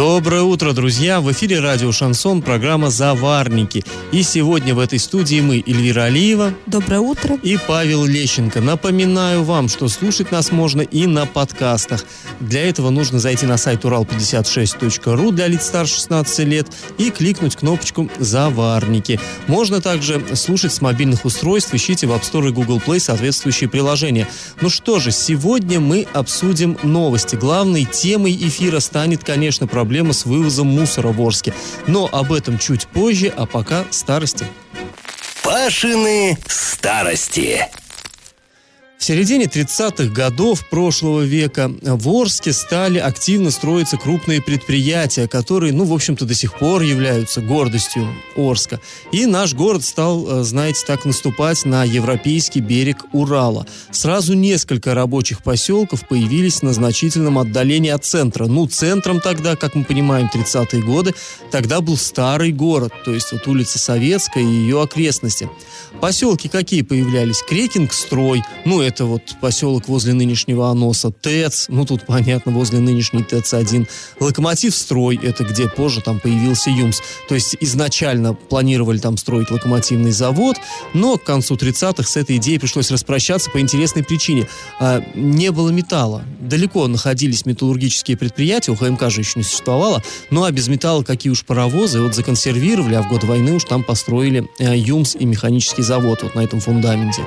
Доброе утро, друзья! В эфире радио «Шансон», программа «Заварники». И сегодня в этой студии мы, Эльвира Алиева. Доброе утро. И Павел Лещенко. Напоминаю вам, что слушать нас можно и на подкастах. Для этого нужно зайти на сайт урал56.ру для лиц старше 16 лет и кликнуть кнопочку «Заварники». Можно также слушать с мобильных устройств. Ищите в App Store и Google Play соответствующие приложения. Ну что же, сегодня мы обсудим новости. Главной темой эфира станет, конечно, проблема с вывозом мусора в Орске. Но об этом чуть позже, а пока старости. Пашины старости. В середине 30-х годов прошлого века в Орске стали активно строиться крупные предприятия, которые, ну, в общем-то, до сих пор являются гордостью Орска. И наш город стал, э, знаете, так наступать на европейский берег Урала. Сразу несколько рабочих поселков появились на значительном отдалении от центра. Ну, центром тогда, как мы понимаем, 30-е годы, тогда был старый город, то есть вот улица Советская и ее окрестности. Поселки какие появлялись? Крекинг-строй, ну, это вот поселок возле нынешнего Аноса, ТЭЦ, ну тут понятно, возле нынешней ТЭЦ-1, Локомотив-строй, это где позже там появился ЮМС. То есть изначально планировали там строить локомотивный завод, но к концу 30-х с этой идеей пришлось распрощаться по интересной причине. А, не было металла. Далеко находились металлургические предприятия, у ХМК же еще не существовало, ну а без металла какие уж паровозы, вот законсервировали, а в год войны уж там построили э, ЮМС и механический завод вот на этом фундаменте.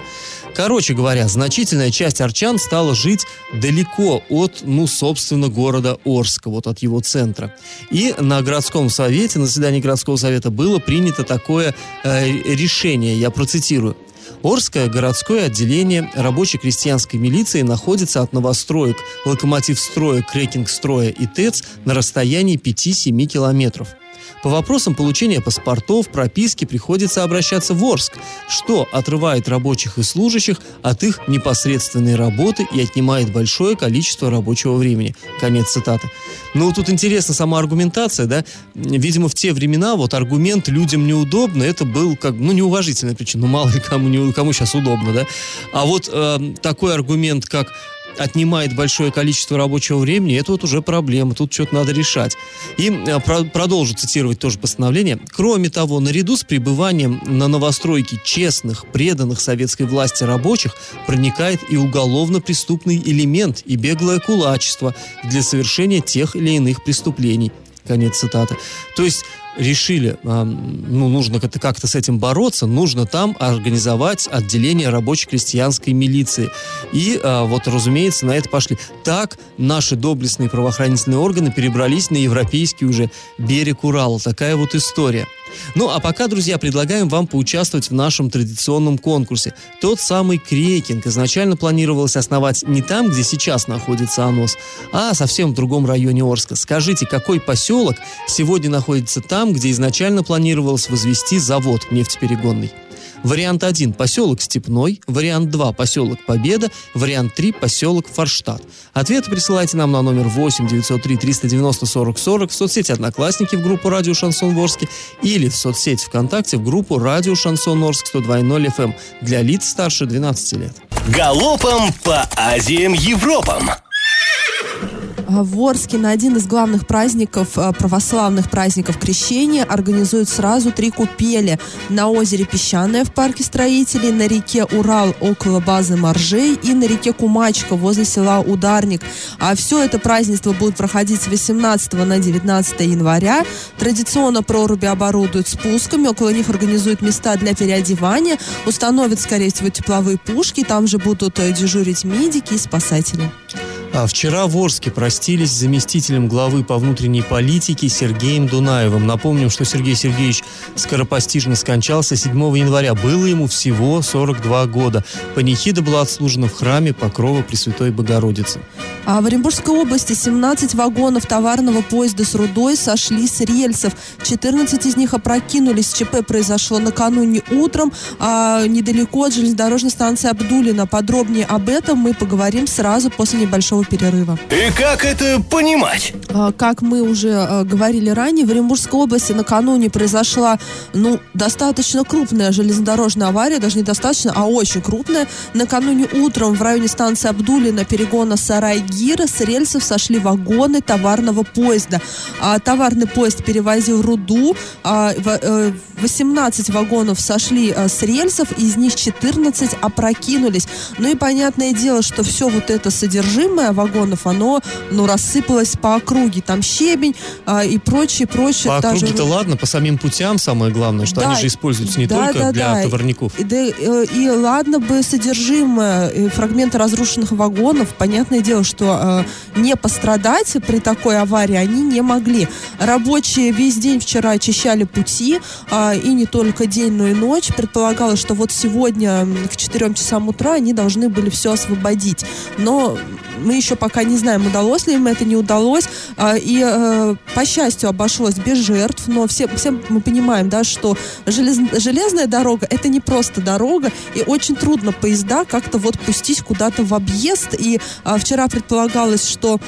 Короче говоря, значительная часть арчан стала жить далеко от, ну, собственно, города Орска, вот от его центра. И на городском совете, на заседании городского совета было принято такое э, решение, я процитирую. Орское городское отделение рабочей крестьянской милиции находится от новостроек, локомотив-строя, крекинг-строя и ТЭЦ на расстоянии 5-7 километров. По вопросам получения паспортов, прописки приходится обращаться в Орск, что отрывает рабочих и служащих от их непосредственной работы и отнимает большое количество рабочего времени. Конец цитаты. Ну, тут интересна сама аргументация, да? Видимо, в те времена вот аргумент «людям неудобно» это был как, ну, неуважительная причина. Ну, мало ли кому, кому сейчас удобно, да? А вот э, такой аргумент, как отнимает большое количество рабочего времени, это вот уже проблема, тут что-то надо решать. И э, про, продолжу цитировать тоже постановление. Кроме того, наряду с пребыванием на новостройке честных, преданных советской власти рабочих проникает и уголовно-преступный элемент и беглое кулачество для совершения тех или иных преступлений. Конец цитаты. То есть решили, ну, нужно как-то с этим бороться, нужно там организовать отделение рабочей крестьянской милиции. И а, вот, разумеется, на это пошли. Так наши доблестные правоохранительные органы перебрались на европейский уже берег Урала. Такая вот история. Ну, а пока, друзья, предлагаем вам поучаствовать в нашем традиционном конкурсе. Тот самый крекинг изначально планировалось основать не там, где сейчас находится Анос, а совсем в другом районе Орска. Скажите, какой поселок сегодня находится там, где изначально планировалось возвести завод нефтеперегонный? Вариант 1 – поселок Степной. Вариант 2 – поселок Победа. Вариант 3 – поселок Форштадт. Ответы присылайте нам на номер 8 903 390 40 40 в соцсети «Одноклассники» в группу «Радио Шансон Ворске» или в соцсети ВКонтакте в группу «Радио Шансон Орск» 102.0 FM эм для лиц старше 12 лет. Галопом по Азиям Европам! В Орске на один из главных праздников, э, православных праздников Крещения, организуют сразу три купели на озере Песчаное в парке строителей, на реке Урал около базы Моржей и на реке Кумачка возле села Ударник. А все это празднество будет проходить с 18 на 19 января. Традиционно проруби оборудуют спусками, около них организуют места для переодевания, установят, скорее всего, тепловые пушки, там же будут э, дежурить медики и спасатели. А вчера в Орске простились с заместителем главы по внутренней политике Сергеем Дунаевым. Напомним, что Сергей Сергеевич скоропостижно скончался 7 января. Было ему всего 42 года. Панихида была отслужена в храме Покрова Пресвятой Богородицы. А в Оренбургской области 17 вагонов товарного поезда с рудой сошли с рельсов. 14 из них опрокинулись. ЧП произошло накануне утром а, недалеко от железнодорожной станции Абдулина. Подробнее об этом мы поговорим сразу после небольшого перерыва. И как это понимать? А, Как мы уже э, говорили ранее, в Оренбургской области накануне произошла, ну, достаточно крупная железнодорожная авария, даже не достаточно, а очень крупная. Накануне утром в районе станции Абдулина перегона Сарай-Гира с рельсов сошли вагоны товарного поезда. А, товарный поезд перевозил руду, а, в- э, 18 вагонов сошли э, с рельсов, из них 14 опрокинулись. Ну и понятное дело, что все вот это содержимое вагонов, оно, ну, рассыпалось по округе. Там щебень а, и прочее, прочее. По Даже округе-то ладно, по самим путям самое главное, что Да, они же используются не да, только да, для да. товарников. И, да, э, и ладно бы содержимое, э, фрагменты разрушенных вагонов, понятное дело, что э, не пострадать при такой аварии они не могли. Рабочие весь день вчера очищали пути, а, и не только день, но и ночь. Предполагалось, что вот сегодня к 4 часам утра они должны были все освободить. Но мы еще пока не знаем, удалось ли им это, не удалось. А, И, э, по счастью, обошлось без жертв, но все, все мы понимаем, да, что желез- железная дорога — это не просто дорога, и очень трудно поезда как-то вот пустить куда-то в объезд. И а, вчера предполагалось, что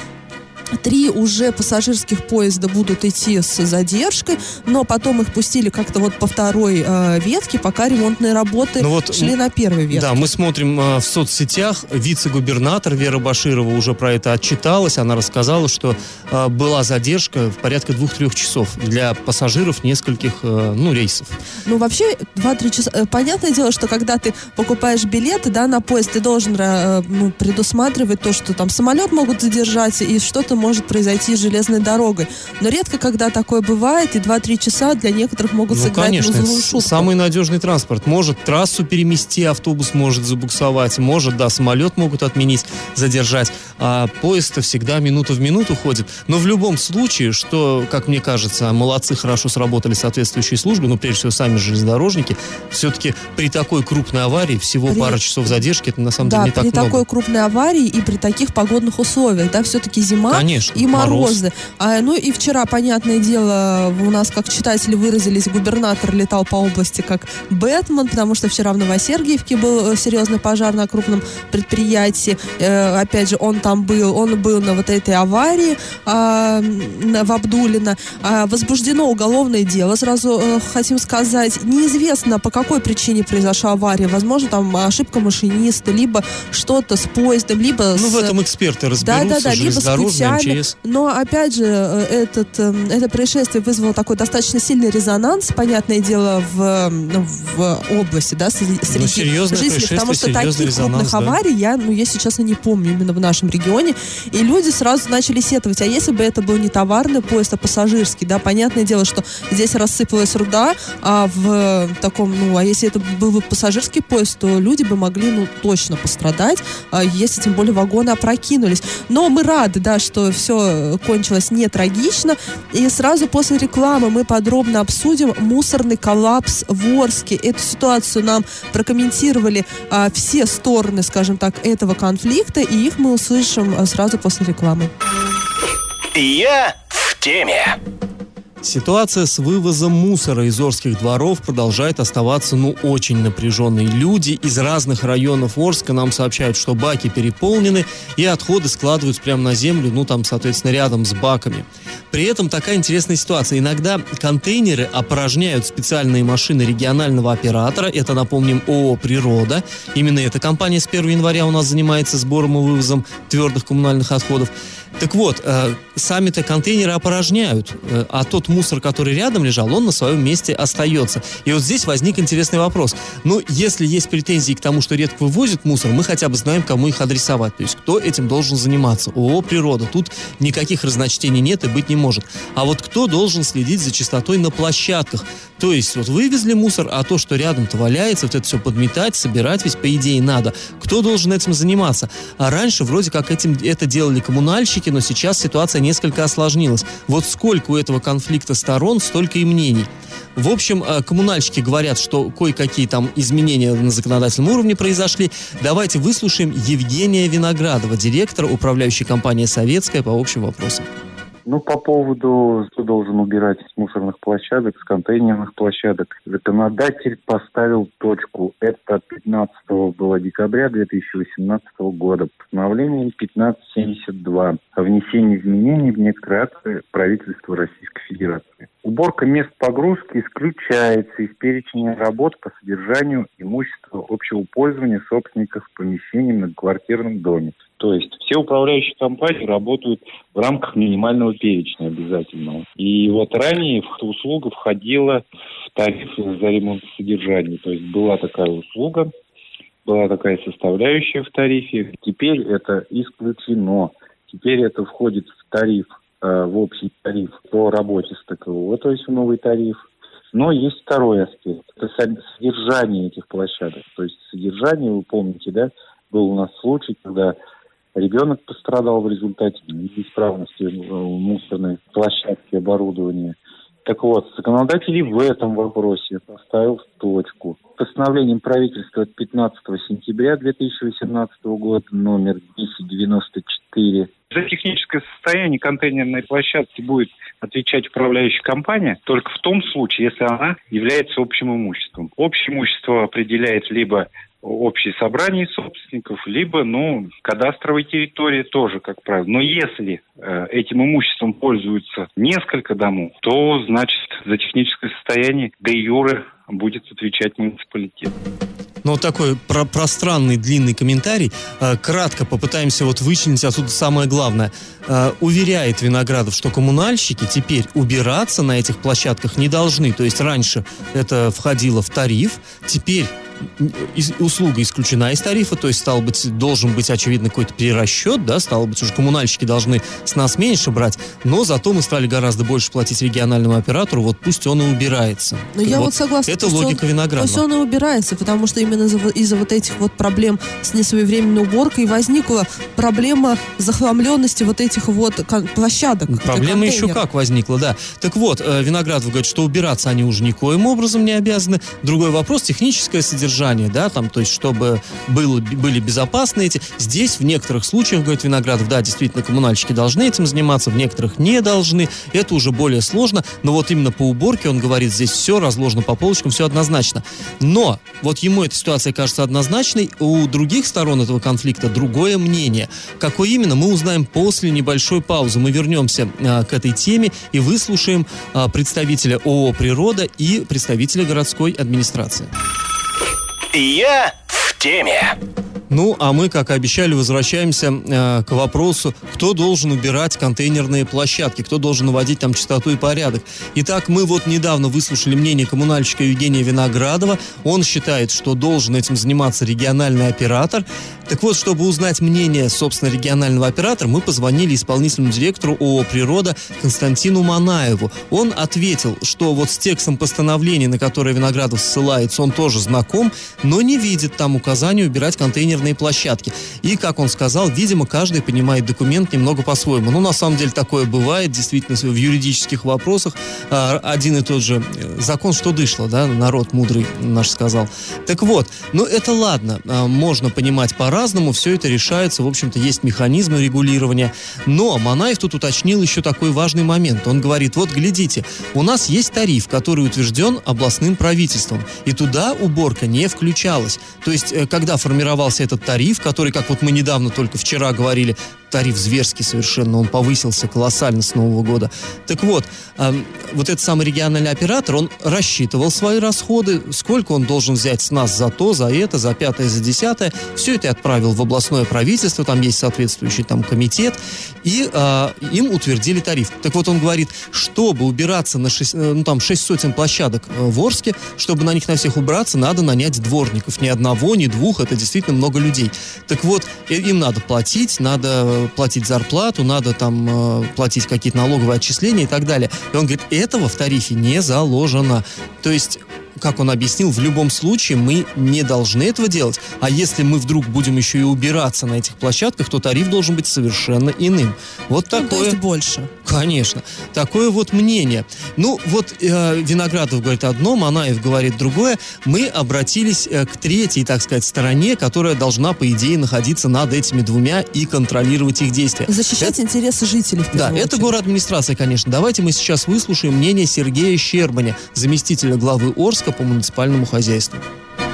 Три уже пассажирских поезда будут идти с задержкой, но потом их пустили как-то вот по второй э, ветке, пока ремонтные работы Ну вот, шли на первой ветке. Да, мы смотрим э, в соцсетях. Вице-губернатор Вера Баширова уже про это отчиталась. Она рассказала, что э, была задержка в порядка двух-трех часов для пассажиров нескольких э, ну, рейсов. Ну, вообще, 2-3 часа... э, Понятное дело, что когда ты покупаешь билеты, да, на поезд, ты должен э, ну, предусматривать то, что там самолет могут задержать, и что-то может произойти с железной дорогой. Но редко, когда такое бывает, и 2-3 часа для некоторых могут Ну, сыграть конечно, злую шутку. самый надежный транспорт. Может трассу перемести, автобус может забуксовать, может, да, самолет могут отменить, задержать. А поезд-то всегда минута в минуту ходит. Но в любом случае, что, как мне кажется, молодцы, хорошо сработали соответствующие службы, ну, прежде всего, сами железнодорожники, все-таки при такой крупной аварии всего При- пара часов задержки, это на самом Да, деле не при так много. такой крупной аварии и при таких погодных условиях, да, все-таки зима Конечно, и мороз. морозы. А, ну и вчера, понятное дело, у нас, как читатели выразились, губернатор летал по области как Бэтмен, потому что вчера в Новосергиевке был э, серьезный пожар на крупном предприятии. Э, опять же, он там был, он был на вот этой аварии на- в Абдулино. А, возбуждено уголовное дело, сразу э, хотим сказать. Неизвестно, по какой причине произошла авария. Возможно, там ошибка машиниста, либо что-то с поездом, либо Ну, с... в этом эксперты Да, разберутся, да, да, либо с путями. МЧС. Но опять же, э, этот, э, это происшествие вызвало такой достаточно сильный резонанс, понятное дело, в, э, ну, в области, да, среди, серьезное жителей, потому что таких крупных резонанс, да. аварий я, ну, если честно, не помню именно в нашем регионе. И люди сразу начали сетовать, а если бы это был не товарный поезд, а пассажирский, да, понятное дело, что здесь рассыпалась руда, а в таком, ну, а если это был бы пассажирский поезд, то люди бы могли, ну, точно пострадать, а если тем более вагоны опрокинулись. Но мы рады, да, что все кончилось не трагично. И сразу после рекламы мы подробно обсудим мусорный коллапс в Орске. Эту ситуацию нам прокомментировали а, все стороны, скажем так, этого конфликта, и их мы услышим а, сразу после рекламы. Я в теме. Ситуация с вывозом мусора из Орских дворов продолжает оставаться, ну, очень напряженной. Люди из разных районов Орска нам сообщают, что баки переполнены, и отходы складываются прямо на землю, ну, там, соответственно, рядом с баками. При этом такая интересная ситуация. Иногда контейнеры опорожняют специальные машины регионального оператора. Это, напомним, ООО «Природа». Именно эта компания с 1 января у нас занимается сбором и вывозом твердых коммунальных отходов. Так вот, э, сами-то контейнеры опорожняют, э, а тот мусор, который рядом лежал, он на своем месте остается. И вот здесь возник интересный вопрос. Ну, если есть претензии к тому, что редко вывозят мусор, мы хотя бы знаем, кому их адресовать. То есть, кто этим должен заниматься. ООО «Природа». Тут никаких разночтений нет и быть не может. А вот кто должен следить за чистотой на площадках? То есть, вот вывезли мусор, а то, что рядом-то валяется, вот это все подметать, собирать ведь, по идее, надо. Кто должен этим заниматься? А раньше вроде как этим это делали коммунальщики, но сейчас ситуация несколько осложнилась. Вот сколько у этого конфликта сторон, столько и мнений. В общем, э, коммунальщики говорят, что кое-какие там изменения на законодательном уровне произошли. Давайте выслушаем Евгения Виноградова, директора управляющей компании «Советская» по общим вопросам. Ну, по поводу, кто должен убирать с мусорных площадок, с контейнерных площадок, законодатель поставил точку. Это 15 было декабря 2018 года. Постановлением 1572 о внесении изменений в некоторые акты правительства Российской Федерации. Уборка мест погрузки исключается из перечня работ по содержанию имущества общего пользования собственников помещений в многоквартирном доме. То есть все управляющие компании работают в рамках минимального перечня обязательного. И вот ранее эта услуга входила в тариф за ремонт содержания. То есть была такая услуга, была такая составляющая в тарифе. Теперь это исключено. Теперь это входит в тариф в общий тариф по работе с ТКО, то есть в новый тариф. Но есть второй аспект. Это содержание этих площадок. То есть содержание, вы помните, да, был у нас случай, когда ребенок пострадал в результате неисправности мусорной площадки оборудования. Так вот, законодатель в этом вопросе поставил точку. Постановлением правительства от 15 сентября 2018 года номер 1094 за техническое состояние контейнерной площадки будет отвечать управляющая компания только в том случае, если она является общим имуществом. Общее имущество определяет либо общее собрание собственников, либо, ну, кадастровой территории тоже, как правило. Но если э, этим имуществом пользуются несколько домов, то, значит, за техническое состояние де юре будет отвечать муниципалитет. Ну, вот такой про пространный, длинный комментарий. Э, кратко попытаемся вот вычленить отсюда самое главное. Э, уверяет Виноградов, что коммунальщики теперь убираться на этих площадках не должны. То есть раньше это входило в тариф, теперь услуга исключена из тарифа, то есть, стало быть, должен быть, очевидно, какой-то перерасчет, да, стало быть, уже коммунальщики должны с нас меньше брать, но зато мы стали гораздо больше платить региональному оператору, вот пусть он и убирается. Но ну, я вот, вот согласна. Это логика он, Виноградова. Пусть он и убирается, потому что именно из-за, из-за вот этих вот проблем с несвоевременной уборкой возникла проблема захламленности вот этих вот площадок. Проблема еще как возникла, да. Так вот, э, Виноградов говорит, что убираться они уже никоим образом не обязаны. Другой вопрос, техническое содержание да, там, то есть, чтобы было, были безопасны эти. Здесь в некоторых случаях, говорит Виноградов, да, действительно, коммунальщики должны этим заниматься, в некоторых не должны. Это уже более сложно, но вот именно по уборке, он говорит, здесь все разложено по полочкам, все однозначно. Но вот ему эта ситуация кажется однозначной, у других сторон этого конфликта другое мнение. Какое именно, мы узнаем после небольшой паузы. Мы вернемся а, к этой теме и выслушаем а, представителя ООО «Природа» и представителя городской администрации. Я в теме. Ну, а мы, как обещали, возвращаемся э, к вопросу, кто должен убирать контейнерные площадки, кто должен наводить там чистоту и порядок. Итак, мы вот недавно выслушали мнение коммунальщика Евгения Виноградова. Он считает, что должен этим заниматься региональный оператор. Так вот, чтобы узнать мнение, собственно, регионального оператора, мы позвонили исполнительному директору ООО «Природа» Константину Манаеву. Он ответил, что вот с текстом постановления, на которое Виноградов ссылается, он тоже знаком, но не видит там указания убирать контейнерные площадки. И, как он сказал, видимо, каждый понимает документ немного по-своему. Ну, на самом деле, такое бывает, действительно, в юридических вопросах. А, один и тот же э, закон, что дышло, да, народ мудрый наш сказал. Так вот, ну это ладно, а, можно понимать по по-разному, все это решается, в общем-то, есть механизмы регулирования. Но Манаев тут уточнил еще такой важный момент. Он говорит, вот глядите, у нас есть тариф, который утвержден областным правительством, и туда уборка не включалась. То есть, э, когда формировался этот тариф, который, как вот мы недавно только вчера говорили, тариф зверский совершенно, он повысился колоссально с Нового года. Так вот, э, вот этот самый региональный оператор, он рассчитывал свои расходы, сколько он должен взять с нас за то, за это, за пятое, за десятое. Все это отправил в областное правительство, там есть соответствующий там комитет, и э, им утвердили тариф. Так вот, он говорит, чтобы убираться на 6, ну, там, 6 сотен площадок э, в Орске, чтобы на них на всех убраться, надо нанять дворников. Ни одного, ни двух, это действительно много людей. Так вот, им надо платить, надо платить зарплату, надо там э, платить какие-то налоговые отчисления и так далее. И он говорит, этого в тарифе не заложено. То есть как он объяснил, в любом случае мы не должны этого делать. А если мы вдруг будем еще и убираться на этих площадках, то тариф должен быть совершенно иным. Вот Ну, такое. то есть больше. Конечно. Такое вот мнение. Ну, вот э, Виноградов говорит одно, Манаев говорит другое. Мы обратились э, к третьей, так сказать, стороне, которая должна, по идее, находиться над этими двумя и контролировать их действия. Защищать интересы жителей в Да, первую это очередь. город администрация, конечно. Давайте мы сейчас выслушаем мнение Сергея Щербаня, заместителя главы Орска по муниципальному хозяйству.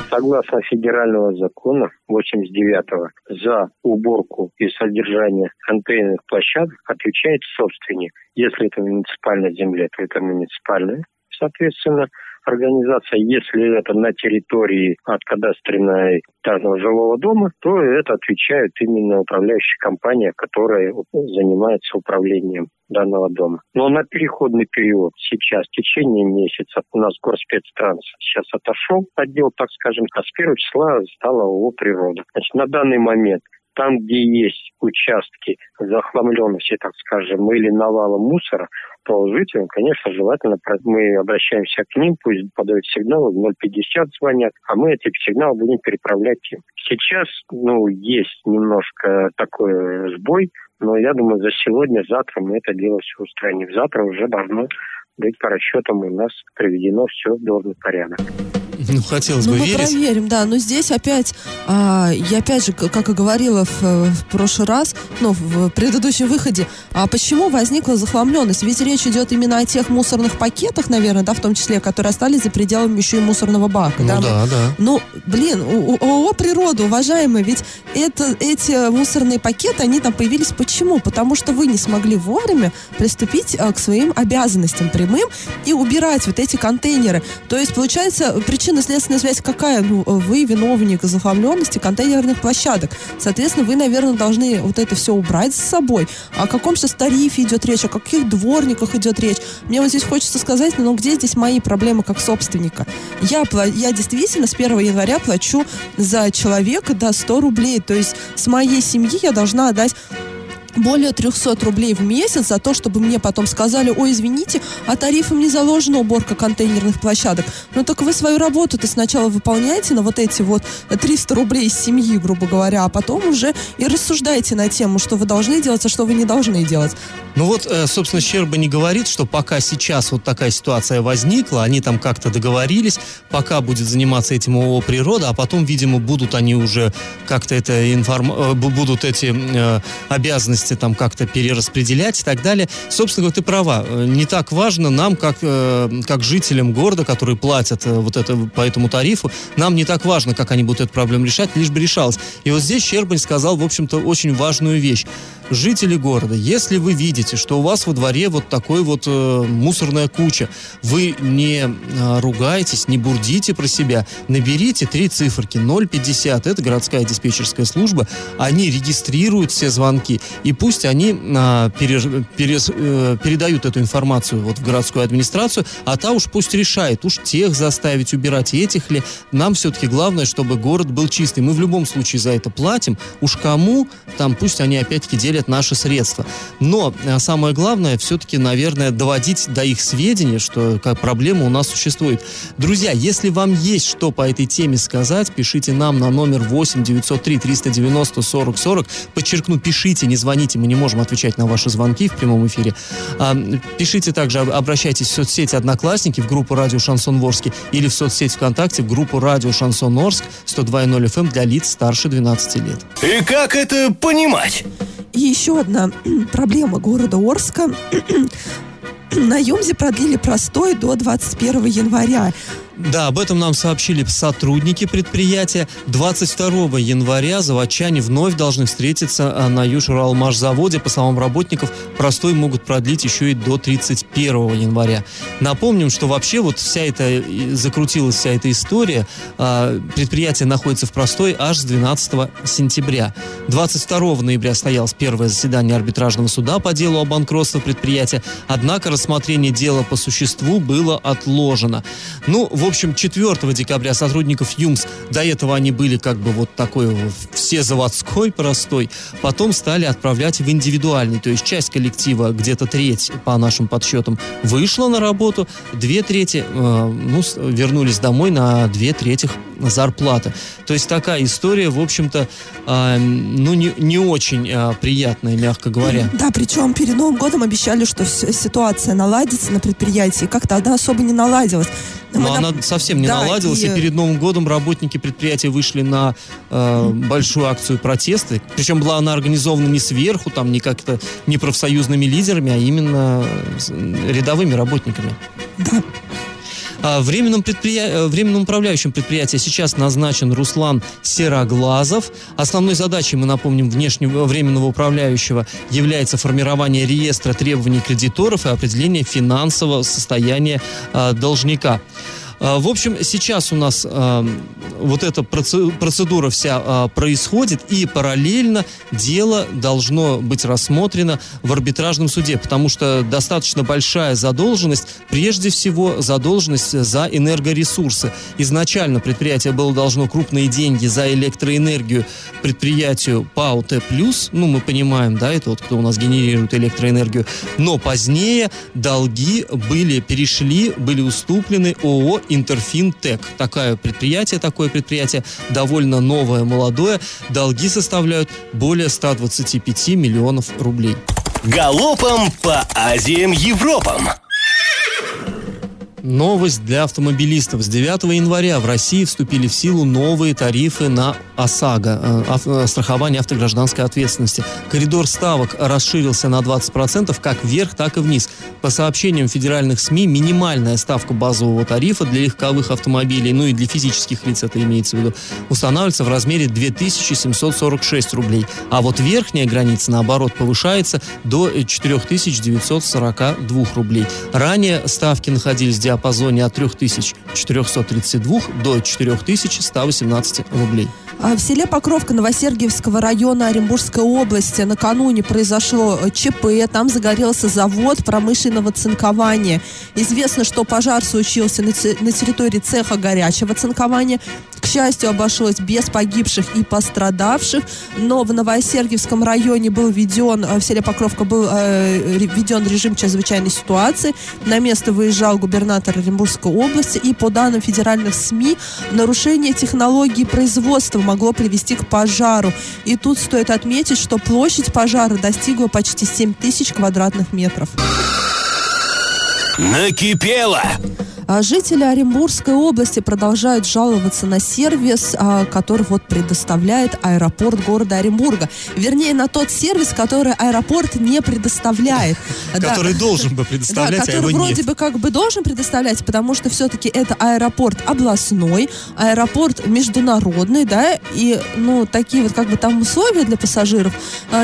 Согласно федерального закона 89-го, за уборку и содержание контейнерных площадок отвечает собственник. Если это муниципальная земля, то это муниципальная, соответственно, организация. Если это на территории от кадастренной этажного жилого дома, то это отвечает именно управляющая компания, которая занимается управлением данного дома. Но на переходный период сейчас, в течение месяца, у нас горспецтранс сейчас отошел отдел, так скажем, а с 1 числа стала ООО «Природа». Значит, на данный момент там, где есть участки захламленности, так скажем, или навалом мусора, то жителям, конечно, желательно, мы обращаемся к ним, пусть подают сигналы, в 050 звонят, а мы эти сигналы будем переправлять им. Сейчас, ну, есть немножко такой сбой, но я думаю, за сегодня, завтра мы это дело все устраним. Завтра уже должно быть по расчетам у нас приведено все в должный порядок. Ну, хотелось Ну, бы мы верить. проверим, да. Но здесь опять, а, я опять же, как и говорила в, в прошлый раз, ну, в предыдущем выходе, а почему возникла захламленность? Ведь речь идет именно о тех мусорных пакетах, наверное, да, в том числе, которые остались за пределами еще и мусорного бака. Ну да, мы- да, да. Ну, блин, ООО «Природа», уважаемые, ведь это, эти мусорные пакеты, они там появились почему? Потому что вы не смогли вовремя приступить а, к своим обязанностям прямым и убирать вот эти контейнеры. То есть, получается, причинно-следственная связь какая? Ну, вы виновник захламленности контейнерных площадок. Соответственно, вы, наверное, должны вот это все убрать с собой. О каком сейчас тарифе идет речь, о каких дворниках идет речь. Мне вот здесь хочется сказать, ну где здесь мои проблемы как собственника? Я, я действительно с 1 января плачу за человека до 100 рублей. То есть с моей семьи я должна отдать более 300 рублей в месяц за то, чтобы мне потом сказали, ой, извините, а тарифом не заложена уборка контейнерных площадок. Ну так вы свою работу-то сначала выполняете на вот эти вот 300 рублей из семьи, грубо говоря, а потом уже и рассуждаете на тему, что вы должны делать, а что вы не должны делать. Ну вот, э, собственно, Щерба не говорит, что пока сейчас вот такая ситуация возникла, они там как-то договорились, пока будет заниматься этим ООО «Природа», а потом, видимо, будут они уже как-то это информ... э, бу- будут эти э, обязанности там как-то перераспределять и так далее. Собственно говоря, ты права. Э, Не так важно нам, как, э, как жителям города, которые платят э, вот это по этому тарифу, нам не так важно, как они будут эту проблему решать, лишь бы решалось. И вот здесь Щербань сказал, в общем-то, очень важную вещь. Жители города, если вы видите, что у вас во дворе вот такой вот э, мусорная куча, вы не э, ругайтесь, не бурдите про себя, наберите три циферки 050, это городская диспетчерская служба, они регистрируют все звонки, и пусть они а, пере- перес- э, передают эту информацию вот в городскую администрацию, а та уж пусть решает, уж тех заставить убирать, этих ли. Нам все-таки главное, чтобы город был чистый. Мы в любом случае за это платим. Уж кому, там пусть они опять-таки делят наши средства. Но а, самое главное, все-таки, наверное, доводить до их сведения, что как проблема у нас существует. Друзья, если вам есть что по этой теме сказать, пишите нам на номер 8 903 390 40 40. Подчеркну, пишите, не звоните, мы не можем отвечать на ваши звонки в прямом эфире. А, пишите также, об- обращайтесь в соцсети «Одноклассники», в группу «Радио Шансон Ворске» или в соцсеть ВКонтакте в группу «Радио Шансон Орск» 102.0 FM для лиц старше 12 лет. И как это понимать? И еще одна проблема города Орска. На Юмзе продлили простой до 21 января. Да, об этом нам сообщили сотрудники предприятия. 22 января заводчане вновь должны встретиться а, на Южуралмашзаводе. По словам работников, простой могут продлить еще и до 31 января. Напомним, что вообще вот вся эта, закрутилась вся эта история. А, предприятие находится в простой аж с 12 сентября. 22 ноября состоялось первое заседание арбитражного суда по делу о банкротстве предприятия. Однако рассмотрение дела по существу было отложено. Ну, в общем, 4 декабря сотрудников ЮМС, до этого они были как бы вот такой все заводской простой, потом стали отправлять в индивидуальный, то есть часть коллектива, где-то треть, по нашим подсчетам, вышла на работу, две трети, э, ну, вернулись домой на две трети зарплаты. То есть такая история, в общем-то, э, ну, не, не очень э, приятная, мягко говоря. Да, причем перед Новым годом обещали, что ситуация наладится на предприятии. Как-то она особо не наладилась. Но Мы она совсем не да, наладилась, и... и перед Новым годом работники предприятия вышли на э, большую акцию протеста. Причем была она организована не сверху, там, не как-то не профсоюзными лидерами, а именно рядовыми работниками. Да. А временным, предприя... Э, временным управляющим предприятия сейчас назначен Руслан Сероглазов. Основной задачей, мы напомним, внешнего временного управляющего является формирование реестра требований кредиторов и определение финансового состояния э, должника. А, в общем, сейчас у нас а, вот эта процедура вся а, происходит, и параллельно дело должно быть рассмотрено в арбитражном суде, потому что достаточно большая задолженность, прежде всего задолженность за энергоресурсы. Изначально предприятие было должно крупные деньги за электроэнергию предприятию ПАО Т+, ну, мы понимаем, да, это вот кто у нас генерирует электроэнергию, но позднее долги были, перешли, были уступлены ООО Интерфинтек. Такое предприятие, такое предприятие довольно новое, молодое. Долги составляют более 125 миллионов рублей. Галопом по Азиям Европам! Новость для автомобилистов. С 9 января в России вступили в силу новые тарифы на ОСАГО, э, э, страхование автогражданской ответственности. Коридор ставок расширился на 20% как вверх, так и вниз. По сообщениям федеральных СМИ, минимальная ставка базового тарифа для легковых автомобилей, ну и для физических лиц это имеется в виду, устанавливается в размере 2746 рублей. А вот верхняя граница, наоборот, повышается до 4942 рублей. Ранее ставки находились диапазоне от 3432 до 4118 рублей. А в селе Покровка Новосергиевского района Оренбургской области накануне произошло э, ЧП. Там загорелся завод промышленного цинкования. Известно, что пожар случился на территории цеха горячего цинкования. К счастью, обошлось без погибших и пострадавших, но в Новосергиевском районе был введен, э, в селе Покровка был э, введен режим чрезвычайной ситуации. На место выезжал губернатор Оренбургской области, и по данным федеральных СМИ, нарушение технологии производства могло привести к пожару. И тут стоит отметить, что площадь пожара достигла почти 7 тысяч квадратных метров. Накипело! А жители Оренбургской области продолжают жаловаться на сервис, а, который вот предоставляет аэропорт города Оренбурга. Вернее, на тот сервис, который аэропорт не предоставляет. Который должен бы предоставлять, а его вроде бы как бы должен предоставлять, потому что все-таки это аэропорт областной, аэропорт международный, да, и, ну, такие вот как бы там условия для пассажиров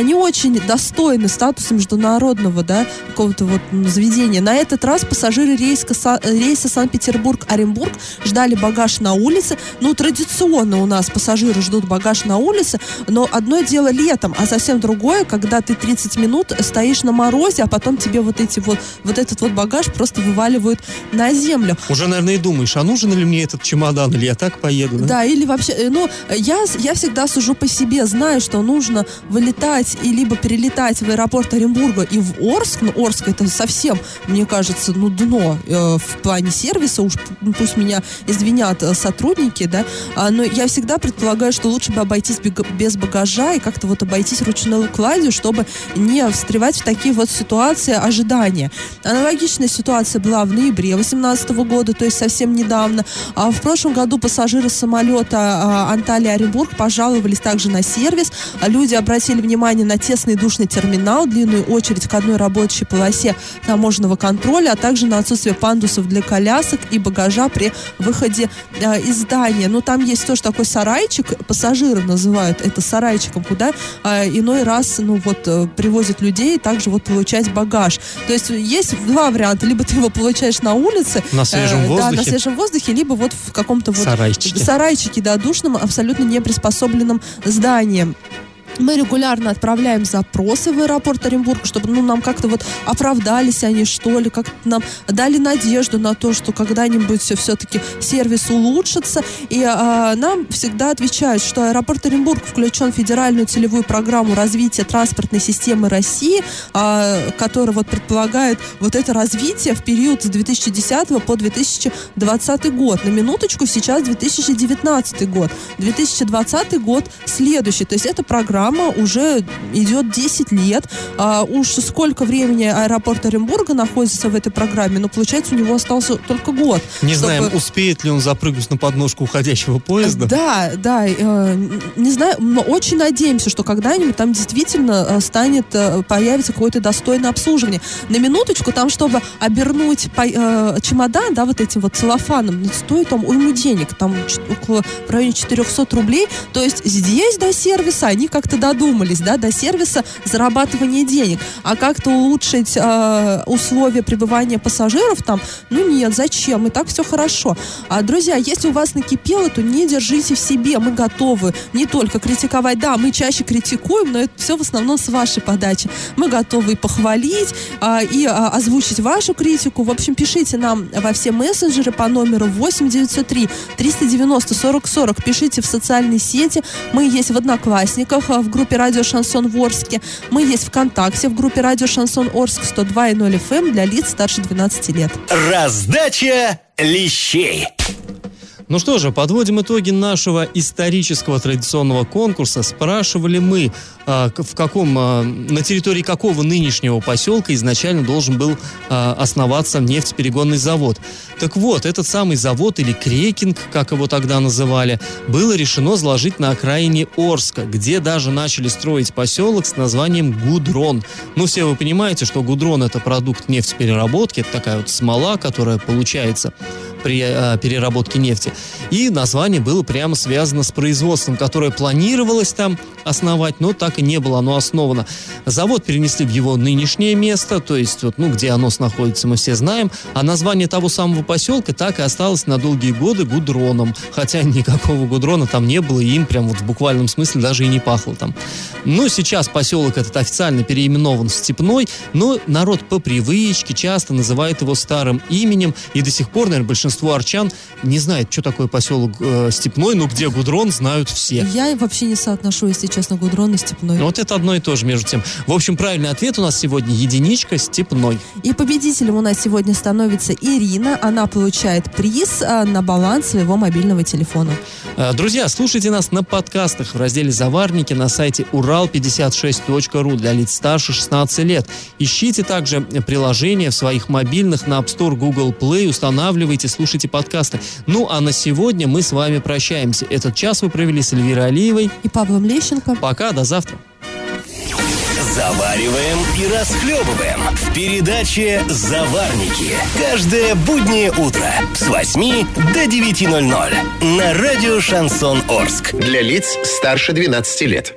не очень достойны статуса международного, да, какого-то вот заведения. На этот раз пассажиры рейса, рейса Санкт-Петербург-Оренбург ждали багаж на улице. Ну, традиционно у нас пассажиры ждут багаж на улице, но одно дело летом, а совсем другое, когда ты 30 минут стоишь на морозе, а потом тебе вот эти вот, вот этот вот багаж просто вываливают на землю. Уже, наверное, и думаешь, а нужен ли мне этот чемодан, или я так поеду, да? Да, или вообще, э, ну, я, я всегда сужу по себе, знаю, что нужно вылетать и либо перелетать в аэропорт Оренбурга и в Орск, ну, Орск это совсем, мне кажется, ну, дно э, в плане сервиса, сервиса, уж пусть меня извинят э, сотрудники, да, а, но я всегда предполагаю, что лучше бы обойтись без багажа и как-то вот обойтись ручной кладью, чтобы не встревать в такие вот ситуации ожидания. Аналогичная ситуация была в ноябре 2018 года, то есть совсем недавно. А в прошлом году пассажиры самолета а, Анталия-Оренбург пожаловались также на сервис. Люди обратили внимание на тесный душный терминал, длинную очередь к одной рабочей полосе таможенного контроля, а также на отсутствие пандусов для коллег колясок и багажа при выходе э, из здания. Ну, там есть тоже такой сарайчик, пассажиры называют это сарайчиком, куда э, иной раз, ну, вот, э, привозят людей, также вот получать багаж. То есть есть два варианта. Либо ты его получаешь на улице. На свежем э, воздухе. Да, на свежем воздухе, либо вот в каком-то вот Сарайчике. сарайчике, да, душном, абсолютно не приспособленном здании. Мы регулярно отправляем запросы в аэропорт Оренбург, чтобы ну, нам как-то вот оправдались они, что ли, как-то нам дали надежду на то, что когда-нибудь все-таки сервис улучшится. И а, нам всегда отвечают, что аэропорт Оренбург включен в федеральную целевую программу развития транспортной системы России, а, которая вот предполагает вот это развитие в период с 2010 по 2020 год. На минуточку сейчас 2019 год. 2020 год следующий. То есть эта программа уже идет 10 лет. А уж сколько времени аэропорт Оренбурга находится в этой программе, но получается у него остался только год. Не чтобы- знаем, успеет ли он запрыгнуть на подножку уходящего поезда. Да, да, э, не знаю, но очень надеемся, что когда-нибудь там действительно э, станет, э, появится какое-то достойное обслуживание. На минуточку, там, чтобы обернуть по- э, чемодан, да, вот этим вот целлофаном, ну, стоит там уйму денег, там около в районе 400 рублей. То есть здесь до сервиса они как-то додумались, да, до сервиса зарабатывания денег. А как-то улучшить э, условия пребывания пассажиров там, ну нет, зачем? И так все хорошо. А, друзья, если у вас накипело, то не держите в себе. Мы готовы не только критиковать. Да, мы чаще критикуем, но это все в основном с вашей подачи. Мы готовы и похвалить, а, и а, озвучить вашу критику. В общем, пишите нам во все мессенджеры по номеру 8903 390 40 40. Пишите в социальные сети. Мы есть в Одноклассниках, а, в группе Радио Шансон в Орске. Мы есть ВКонтакте в группе Радио Шансон Орск 102.0 FM для лиц старше 12 лет. Раздача лещей. Ну что же, подводим итоги нашего исторического традиционного конкурса. Спрашивали мы, а, в каком, а, на территории какого нынешнего поселка изначально должен был а, основаться нефтеперегонный завод. Так вот, этот самый завод или крекинг, как его тогда называли, было решено заложить на окраине Орска, где даже начали строить поселок с названием Гудрон. Ну, все вы понимаете, что гудрон это продукт нефтепереработки, это такая вот смола, которая получается при э, переработке нефти. И название было прямо связано с производством, которое планировалось там основать, но так и не было оно основано. Завод перенесли в его нынешнее место, то есть вот, ну, где оно находится, мы все знаем, а название того самого поселка так и осталось на долгие годы Гудроном, хотя никакого Гудрона там не было, и им прям вот в буквальном смысле даже и не пахло там. Ну, сейчас поселок этот официально переименован в Степной, но народ по привычке часто называет его старым именем, и до сих пор, наверное, большинство арчан не знает, что такое поселок э, Степной, но где Гудрон, знают все. Я вообще не соотношу, если честно, Гудрон и Степной. Вот это одно и то же между тем. В общем, правильный ответ у нас сегодня единичка Степной. И победителем у нас сегодня становится Ирина. Она получает приз а, на баланс своего мобильного телефона. Э, Друзья, слушайте нас на подкастах в разделе «Заварники» на сайте урал56.ру для лиц старше 16 лет. Ищите также приложение в своих мобильных на App Store, Google Play, устанавливайте, слушайте подкасты. Ну, а на сегодня мы с вами прощаемся. Этот час вы провели с Эльвирой Алиевой. И Павлом Лещенко. Пока, до завтра. Завариваем и расхлебываем в передаче «Заварники». Каждое буднее утро с 8 до 9.00 на радио «Шансон Орск». Для лиц старше 12 лет.